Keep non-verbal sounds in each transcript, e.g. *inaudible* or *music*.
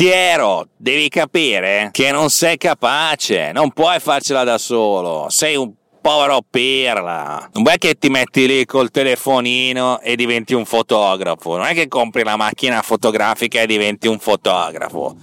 Gualtiero, devi capire che non sei capace, non puoi farcela da solo, sei un povero pirla. Non è che ti metti lì col telefonino e diventi un fotografo, non è che compri la macchina fotografica e diventi un fotografo.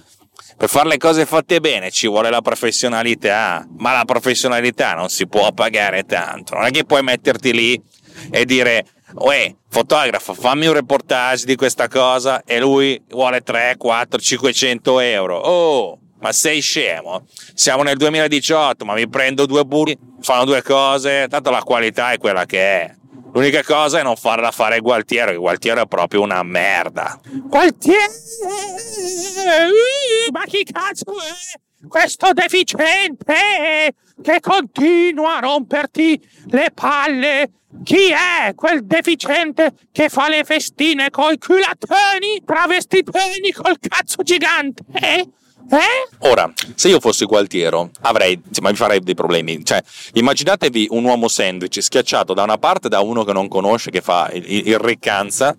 Per fare le cose fatte bene ci vuole la professionalità, ma la professionalità non si può pagare tanto. Non è che puoi metterti lì e dire Uè, fotografo, fammi un reportage di questa cosa e lui vuole 3, 4, 500 euro. Oh, ma sei scemo? Siamo nel 2018, ma mi prendo due burri, fanno due cose, tanto la qualità è quella che è. L'unica cosa è non farla fare Gualtiero, che Gualtiero è proprio una merda. Gualtiero! Ma chi cazzo è? Questo deficiente che continua a romperti le palle chi è quel deficiente che fa le festine coi culatoni, travestitoni col cazzo gigante? Eh? Eh? Ora, se io fossi Gualtiero, avrei, ma mi farei dei problemi. Cioè, immaginatevi un uomo sandwich schiacciato da una parte da uno che non conosce, che fa il, il riccanza,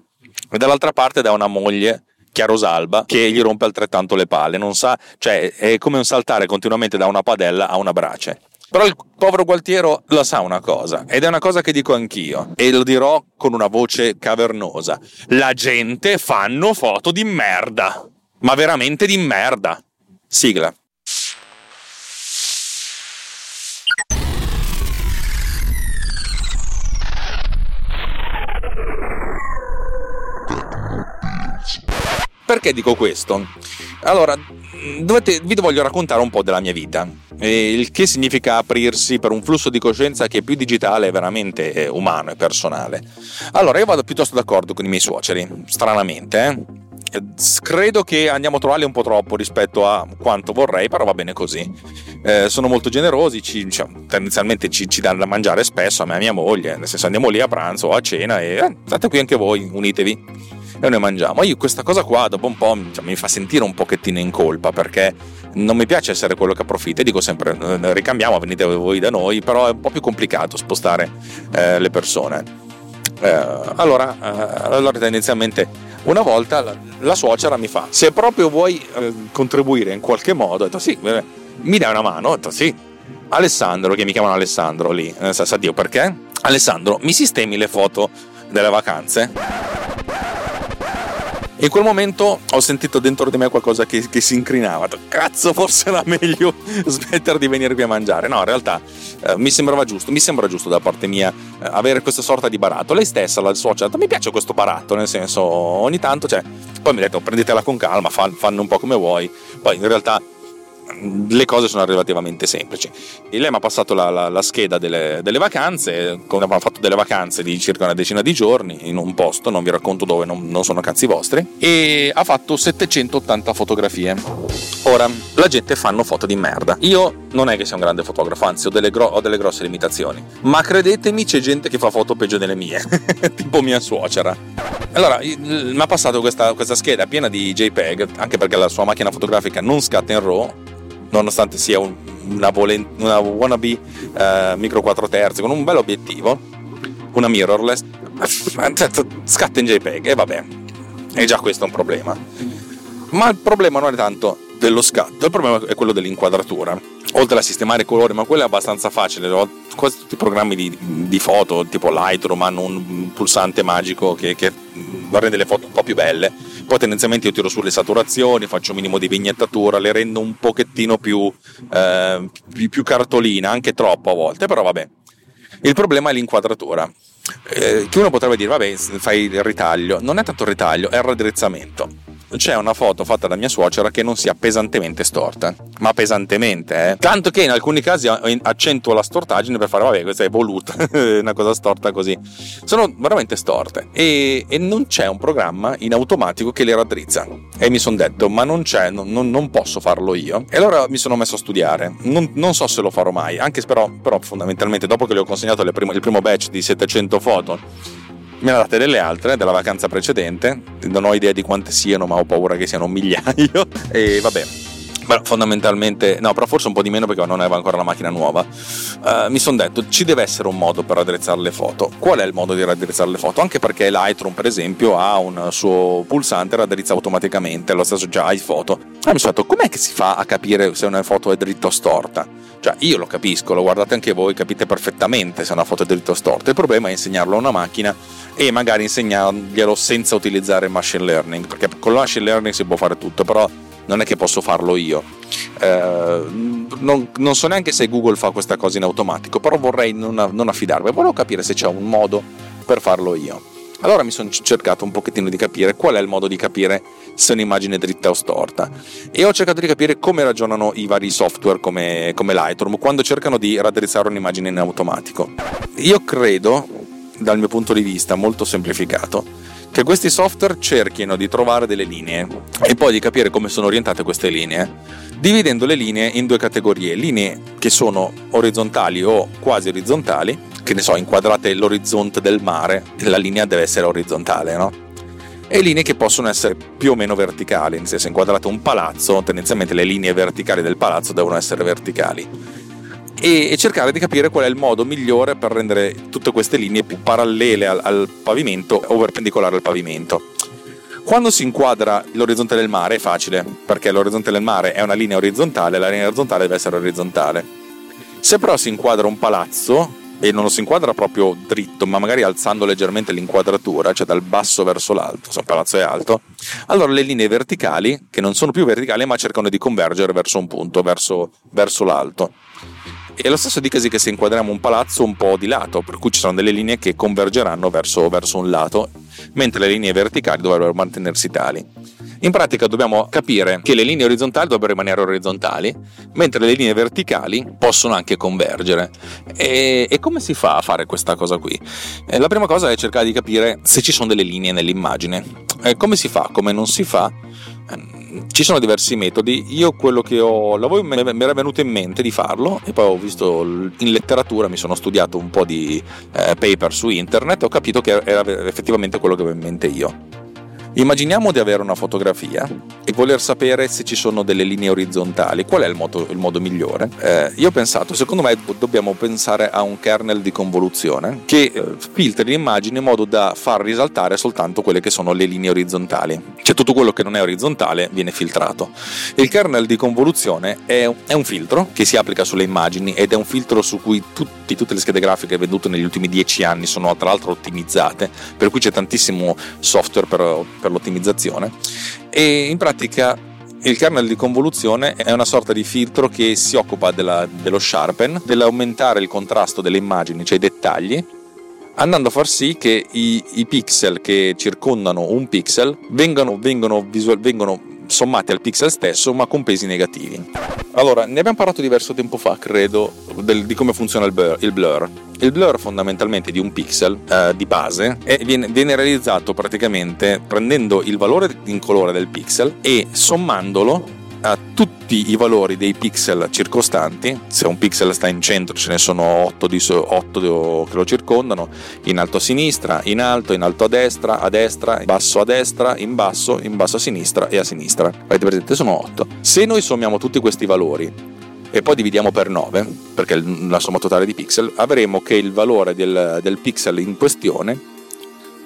e dall'altra parte da una moglie chiarosalba che gli rompe altrettanto le palle. Non sa, cioè, è come un saltare continuamente da una padella a una brace. Però il povero Gualtiero la sa una cosa, ed è una cosa che dico anch'io, e lo dirò con una voce cavernosa. La gente fanno foto di merda, ma veramente di merda. Sigla. Perché dico questo? Allora, dovete, vi voglio raccontare un po' della mia vita, il che significa aprirsi per un flusso di coscienza che è più digitale veramente umano e personale. Allora, io vado piuttosto d'accordo con i miei suoceri, stranamente, eh? credo che andiamo a trovarli un po' troppo rispetto a quanto vorrei, però va bene così. Eh, sono molto generosi, ci, cioè, tendenzialmente ci, ci, danno da mangiare spesso a me e a mia moglie, nel senso andiamo lì a pranzo o a cena e eh, state qui anche voi, unitevi e noi mangiamo. Io questa cosa qua dopo un po' cioè, mi fa sentire un pochettino in colpa perché non mi piace essere quello che approfitta e dico sempre eh, ricambiamo, venite voi da noi, però è un po' più complicato spostare eh, le persone. Eh, allora, eh, allora tendenzialmente una volta la, la, suocera mi fa se proprio vuoi eh, contribuire in qualche modo, detto sì, eh, mi dai una mano, detto sì. Alessandro, che mi chiamano Alessandro lì, sa, sa Dio perché? Alessandro, mi sistemi le foto delle vacanze? In quel momento ho sentito dentro di me qualcosa che, che si incrinava. Cazzo, forse era meglio *laughs* smettere di venire qui a mangiare. No, in realtà eh, mi sembrava giusto, mi sembra giusto da parte mia eh, avere questa sorta di baratto. Lei stessa, la ha detto, mi piace questo baratto, nel senso, ogni tanto, cioè, poi mi ha detto prendetela con calma, fanno un po' come vuoi. Poi in realtà le cose sono relativamente semplici. E lei mi ha passato la, la, la scheda delle, delle, vacanze, abbiamo fatto delle vacanze di circa una decina di giorni in un posto, non vi racconto dove, non, non sono cazzi vostri, e ha fatto 780 fotografie. Ora, la gente fanno foto di merda. Io non è che sia un grande fotografo, anzi ho delle, gro- ho delle grosse limitazioni, ma credetemi c'è gente che fa foto peggio delle mie, *laughs* tipo mia suocera. Allora, mi ha passato questa, questa scheda piena di JPEG, anche perché la sua macchina fotografica non scatta in RAW, nonostante sia un, una, volen- una wannabe uh, micro 4 terzi con un bel obiettivo, una mirrorless, *laughs* scatta in JPEG e vabbè, è già questo un problema. Ma il problema non è tanto dello scatto, il problema è quello dell'inquadratura. Oltre a sistemare i colori, ma quello è abbastanza facile. Quasi tutti i programmi di, di foto, tipo Lightroom, hanno un pulsante magico che, che rende le foto un po' più belle poi tendenzialmente io tiro sulle saturazioni, faccio un minimo di vignettatura, le rendo un pochettino più, eh, più cartolina, anche troppo a volte, però vabbè. Il problema è l'inquadratura. Eh, che uno potrebbe dire, vabbè, fai il ritaglio. Non è tanto il ritaglio, è il raddrizzamento c'è una foto fatta da mia suocera che non sia pesantemente storta, ma pesantemente, eh. Tanto che in alcuni casi accentuo la stortaggine per fare, vabbè, questa è voluta, *laughs* una cosa storta così. Sono veramente storte e, e, non c'è un programma in automatico che le raddrizza. E mi sono detto, ma non c'è, non, non, posso farlo io. E allora mi sono messo a studiare. Non, non so se lo farò mai, anche però, però fondamentalmente dopo che le ho consegnato primo, il primo batch di 700 foto me ne date delle altre della vacanza precedente, non ho idea di quante siano, ma ho paura che siano un migliaio. *laughs* E vabbè, Beh, fondamentalmente, no, però forse un po' di meno perché non aveva ancora la macchina nuova. Uh, mi sono detto, ci deve essere un modo per raddrizzare le foto. Qual è il modo di raddrizzare le foto? Anche perché Lightroom, per esempio, ha un suo pulsante raddrizza automaticamente, lo stesso già iPhoto. Allora mi sono detto, com'è che si fa a capire se una foto è dritta o storta? Cioè, io lo capisco, lo guardate anche voi, capite perfettamente se una foto è dritta o storta. Il problema è insegnarlo a una macchina e magari insegnarglielo senza utilizzare il machine learning, perché con il machine learning si può fare tutto, però non è che posso farlo io. Eh, non, non, so neanche se Google fa questa cosa in automatico, però vorrei non, non affidarmi, volevo capire se c'è un modo per farlo io. Allora mi sono cercato un pochettino di capire qual è il modo di capire se un'immagine è dritta o storta e ho cercato di capire come ragionano i vari software come, come Lightroom quando cercano di raddrizzare un'immagine in automatico. Io credo, dal mio punto di vista molto semplificato, che questi software cerchino di trovare delle linee e poi di capire come sono orientate queste linee, dividendo le linee in due categorie, linee che sono orizzontali o quasi orizzontali, che ne so, inquadrate l'orizzonte del mare, la linea deve essere orizzontale, no? E linee che possono essere più o meno verticali, nel senso inquadrate un palazzo, tendenzialmente le linee verticali del palazzo devono essere verticali e, cercare di capire qual è il modo migliore per rendere tutte queste linee più parallele al, al pavimento o perpendicolari al pavimento. Quando si inquadra l'orizzonte del mare è facile, perché l'orizzonte del mare è una linea orizzontale, la linea orizzontale deve essere orizzontale. Se però si inquadra un palazzo, e non lo si inquadra proprio dritto, ma magari alzando leggermente l'inquadratura, cioè dal basso verso l'alto, se un palazzo è alto, allora le linee verticali, che non sono più verticali, ma cercano di convergere verso un punto, verso, verso l'alto. E lo stesso dicasi che se inquadriamo un palazzo un po' di lato, per cui ci sono delle linee che convergeranno verso, verso un lato, mentre le linee verticali dovrebbero mantenersi tali. In pratica dobbiamo capire che le linee orizzontali dovrebbero rimanere orizzontali, mentre le linee verticali possono anche convergere. E, e come si fa a fare questa cosa qui? Eh, la prima cosa è cercare di capire se ci sono delle linee nell'immagine. Eh, come si fa? Come non si fa? Ci sono diversi metodi. Io quello che ho. La voi mi era venuto in mente di farlo e poi ho visto in letteratura, mi sono studiato un po' di eh, paper su internet, ho capito che era effettivamente quello che avevo in mente io. Immaginiamo di avere una fotografia e voler sapere se ci sono delle linee orizzontali. Qual è il modo, il modo migliore? Eh, io ho pensato, secondo me dobbiamo pensare a un kernel di convoluzione che eh, filtri l'immagine in modo da far risaltare soltanto quelle che sono le linee orizzontali. Cioè tutto quello che non è orizzontale viene filtrato. Il kernel di convoluzione è, è un filtro che si applica sulle immagini ed è un filtro su cui tutti, tutte le schede grafiche vendute negli ultimi dieci anni sono tra l'altro ottimizzate, per cui c'è tantissimo software per, per per l'ottimizzazione. E in pratica il kernel di convoluzione è una sorta di filtro che si occupa della, dello sharpen, dell'aumentare il contrasto delle immagini, cioè i dettagli, andando a far sì che i, i pixel che circondano un pixel vengano, vengono, visual, vengono sommati al pixel stesso ma con pesi negativi. Allora, ne abbiamo parlato diverso tempo fa, credo, del, di come funziona il blur, il blur. Il blur fondamentalmente di un pixel eh, di base viene, viene, realizzato praticamente prendendo il valore in colore del pixel e sommandolo a tutti i valori dei pixel circostanti, se un pixel sta in centro ce ne sono 8, di, 8 che lo circondano, in alto a sinistra, in alto, in alto a destra, a destra, in basso a destra, in basso, in basso a sinistra e a sinistra. Avete presente? Sono 8. Se noi sommiamo tutti questi valori e poi dividiamo per 9, perché è la somma totale di pixel, avremo che il valore del, del pixel in questione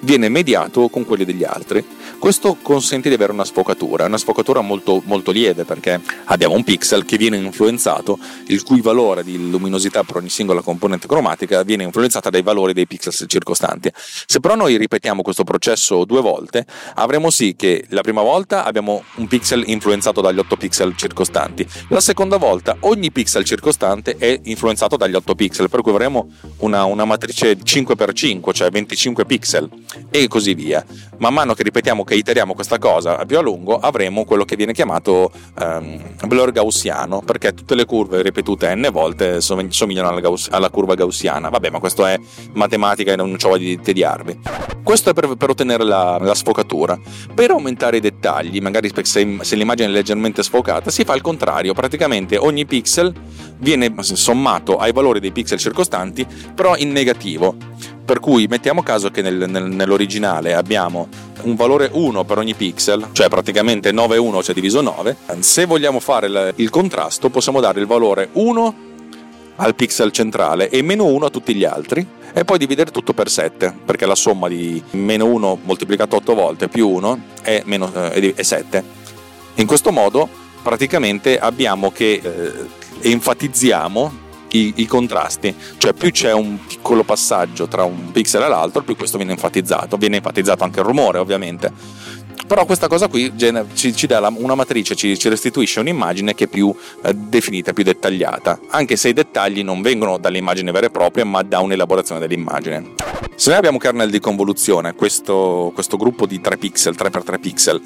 viene mediato con quelli degli altri. Questo consente di avere una sfocatura, una sfocatura molto, molto lieve perché abbiamo un pixel che viene influenzato, il cui valore di luminosità per ogni singola componente cromatica viene influenzata dai valori dei pixel circostanti. Se però noi ripetiamo questo processo due volte, avremo sì che la prima volta abbiamo un pixel influenzato dagli 8 pixel circostanti, la seconda volta ogni pixel circostante è influenzato dagli 8 pixel, per cui avremo una, una matrice 5x5, cioè 25 pixel e così via. Man mano che ripetiamo, che iteriamo questa cosa più a lungo, avremo quello che viene chiamato um, blur gaussiano, perché tutte le curve ripetute n volte somigliano alla, gauss- alla curva gaussiana. Vabbè, ma questo è matematica e non ho voglia di tediarvi. Questo è per, per ottenere la, la, sfocatura. Per aumentare i dettagli, magari se, se l'immagine è leggermente sfocata, si fa il contrario. Praticamente ogni pixel viene sommato ai valori dei pixel circostanti, però in negativo Per cui mettiamo caso che nel, nel, nell'originale abbiamo un valore 1 per ogni pixel, cioè praticamente 9 1 cioè diviso 9. Se vogliamo fare il, il contrasto possiamo dare il valore 1 al pixel centrale e meno 1 a tutti gli altri e poi dividere tutto per 7 perché la somma di meno 1 moltiplicato 8 volte più 1 è, meno, eh, è 7. In questo modo praticamente abbiamo che eh, enfatizziamo i, i, contrasti, cioè più c'è un piccolo passaggio tra un pixel e l'altro, più questo viene enfatizzato, viene enfatizzato anche il rumore ovviamente. Però questa cosa qui ci, ci dà una matrice, ci, ci, restituisce un'immagine che è più eh, definita, più dettagliata, anche se i dettagli non vengono dall'immagine vera e propria, ma da un'elaborazione dell'immagine. Se noi abbiamo kernel di convoluzione, questo, questo gruppo di 3 pixel, 3x3 pixel,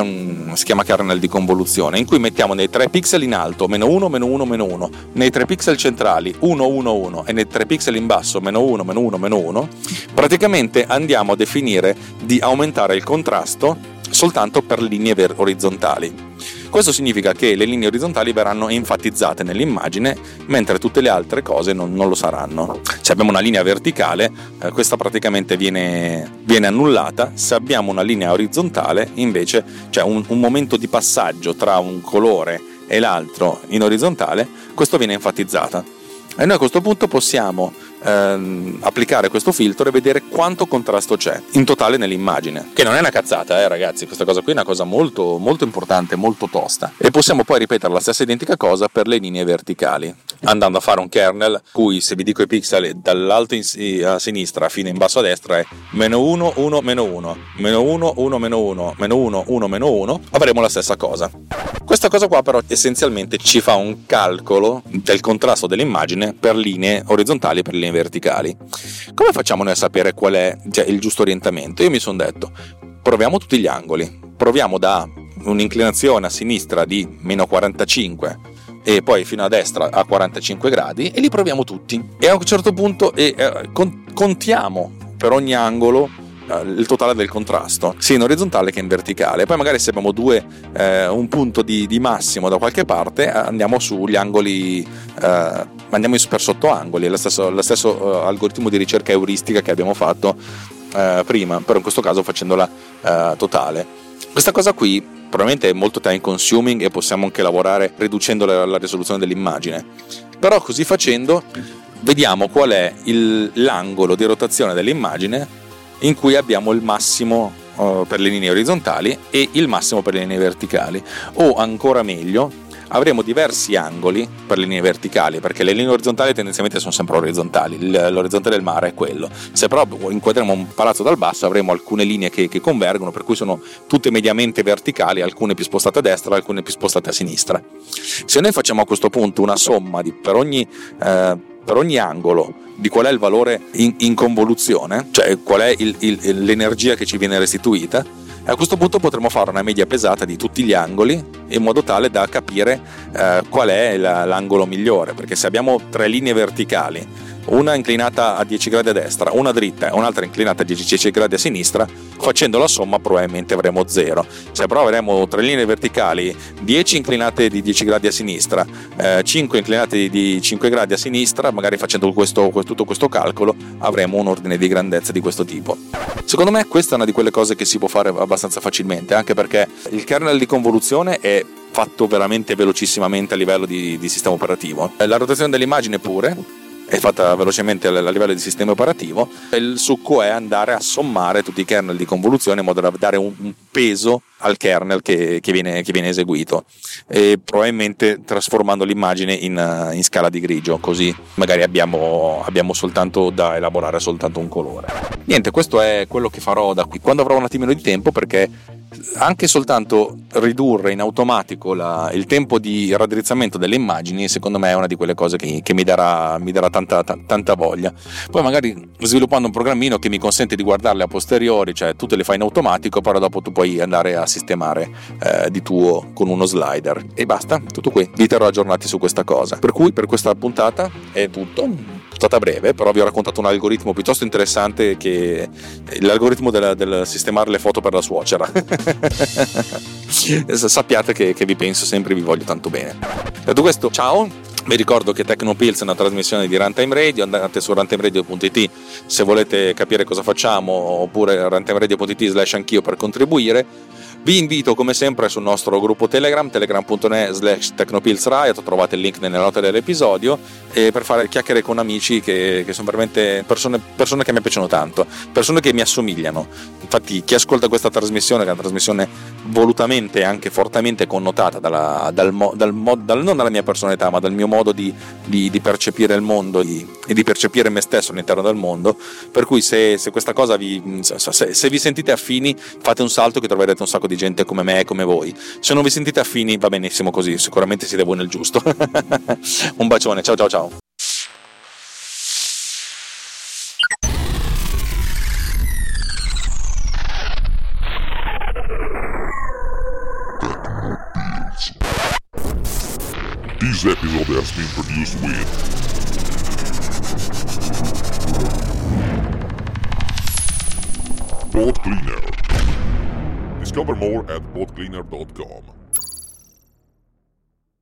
un, si chiama kernel di convoluzione, in cui mettiamo nei 3 pixel in alto meno 1, meno 1, meno 1, nei 3 pixel centrali 1, 1, 1 e nei 3 pixel in basso meno 1, meno 1, meno 1, praticamente andiamo a definire di aumentare il contrasto soltanto per linee ver- orizzontali. Questo significa che le linee orizzontali verranno enfatizzate nell'immagine, mentre tutte le altre cose non, non lo saranno. Se abbiamo una linea verticale, eh, questa praticamente viene, viene, annullata. Se abbiamo una linea orizzontale, invece, c'è un, un momento di passaggio tra un colore e l'altro in orizzontale, questo viene enfatizzato. E noi a questo punto possiamo ehm, applicare questo filtro e vedere quanto contrasto c'è in totale nell'immagine. Che non è una cazzata, eh, ragazzi, questa cosa qui è una cosa molto, molto importante, molto tosta. E possiamo poi ripetere la stessa identica cosa per le linee verticali. Andando a fare un kernel, cui se vi dico i pixel dall'alto in, a sinistra fino in basso a destra è meno 1, 1, meno 1, meno 1, 1, meno 1, meno 1, 1, meno 1, avremo la stessa cosa. Questa cosa qua però essenzialmente ci fa un calcolo del contrasto dell'immagine per linee orizzontali e per linee verticali. Come facciamo noi a sapere qual è cioè, il giusto orientamento? Io mi sono detto, proviamo tutti gli angoli, proviamo da un'inclinazione a sinistra di meno 45 e poi fino a destra a 45 gradi e li proviamo tutti. E a un certo punto eh, contiamo per ogni angolo il totale del contrasto, sia in orizzontale che in verticale. Poi magari se abbiamo due, eh, un punto di, di, massimo da qualche parte, andiamo sugli angoli, eh, andiamo per sottoangoli, è lo stesso, lo stesso uh, algoritmo di ricerca euristica che abbiamo fatto uh, prima, però in questo caso facendola uh, totale. Questa cosa qui probabilmente è molto time consuming e possiamo anche lavorare riducendo la, la risoluzione dell'immagine, però così facendo vediamo qual è il, l'angolo di rotazione dell'immagine in cui abbiamo il massimo uh, per le linee orizzontali e il massimo per le linee verticali. O ancora meglio avremo diversi angoli per le linee verticali perché le linee orizzontali tendenzialmente sono sempre orizzontali l'orizzonte del mare è quello. Se però inquadriamo un palazzo dal basso avremo alcune linee che, che convergono per cui sono tutte mediamente verticali alcune più spostate a destra alcune più spostate a sinistra. Se noi facciamo a questo punto una somma di, per ogni eh, per ogni angolo di qual è il valore in, in convoluzione, cioè qual è il, il, l'energia che ci viene restituita, a questo punto potremo fare una media pesata di tutti gli angoli in modo tale da capire eh, qual è la, l'angolo migliore, perché se abbiamo tre linee verticali una inclinata a 10 gradi a destra, una dritta e un'altra inclinata a 10 gradi a sinistra, facendo la somma probabilmente avremo 0. Se però avremo tre linee verticali, 10 inclinate di 10 gradi a sinistra, eh, 5 inclinate di 5 gradi a sinistra, magari facendo questo, tutto questo calcolo, avremo un ordine di grandezza di questo tipo. Secondo me questa è una di quelle cose che si può fare abbastanza facilmente, anche perché il kernel di convoluzione è fatto veramente velocissimamente a livello di, di sistema operativo. La rotazione dell'immagine pure, è fatta velocemente a livello di sistema operativo. Il succo è andare a sommare tutti i kernel di convoluzione in modo da dare un peso al kernel che, che, viene, che, viene, eseguito e probabilmente trasformando l'immagine in, in scala di grigio così magari abbiamo, abbiamo, soltanto da elaborare soltanto un colore niente questo è quello che farò da qui quando avrò un attimino di tempo perché anche soltanto ridurre in automatico la, il tempo di raddrizzamento delle immagini, secondo me è una di quelle cose che, che mi darà, mi darà tanta, t- tanta, voglia. Poi magari sviluppando un programmino che mi consente di guardarle a posteriori, cioè tu te le fai in automatico, però dopo tu puoi andare a sistemare eh, di tuo con uno slider. E basta, tutto qui. Vi terrò aggiornati su questa cosa. Per cui per questa puntata è tutto stata breve, però vi ho raccontato un algoritmo piuttosto interessante che l'algoritmo del, del sistemare le foto per la suocera. *laughs* *laughs* Sappiate che, che vi penso sempre, vi voglio tanto bene. Detto questo, ciao Vi ricordo che Tecnopills è una trasmissione di Runtime Radio, andate su runtimeradio.it se volete capire cosa facciamo oppure runtimeradio.it slash anch'io per contribuire. Vi invito come sempre sul nostro gruppo Telegram, telegram.net slash technopillsriot, trovate il link nelle note dell'episodio, per fare chiacchiere con amici che, che sono veramente persone, persone, che mi piacciono tanto, persone che mi assomigliano. Infatti chi ascolta questa trasmissione, che è una trasmissione volutamente e anche fortemente connotata dalla, dal, dal, dal, non dalla mia personalità, ma dal mio modo di, di, di percepire il mondo di, e di percepire me stesso all'interno del mondo, per cui se, se questa cosa vi, se, se vi sentite affini, fate un salto che troverete un sacco di gente come me e come voi. Se non vi sentite affini va benissimo così, sicuramente siete voi nel giusto. *laughs* Un bacione, ciao ciao ciao. This episode has been produced with more at boatcleaner.com.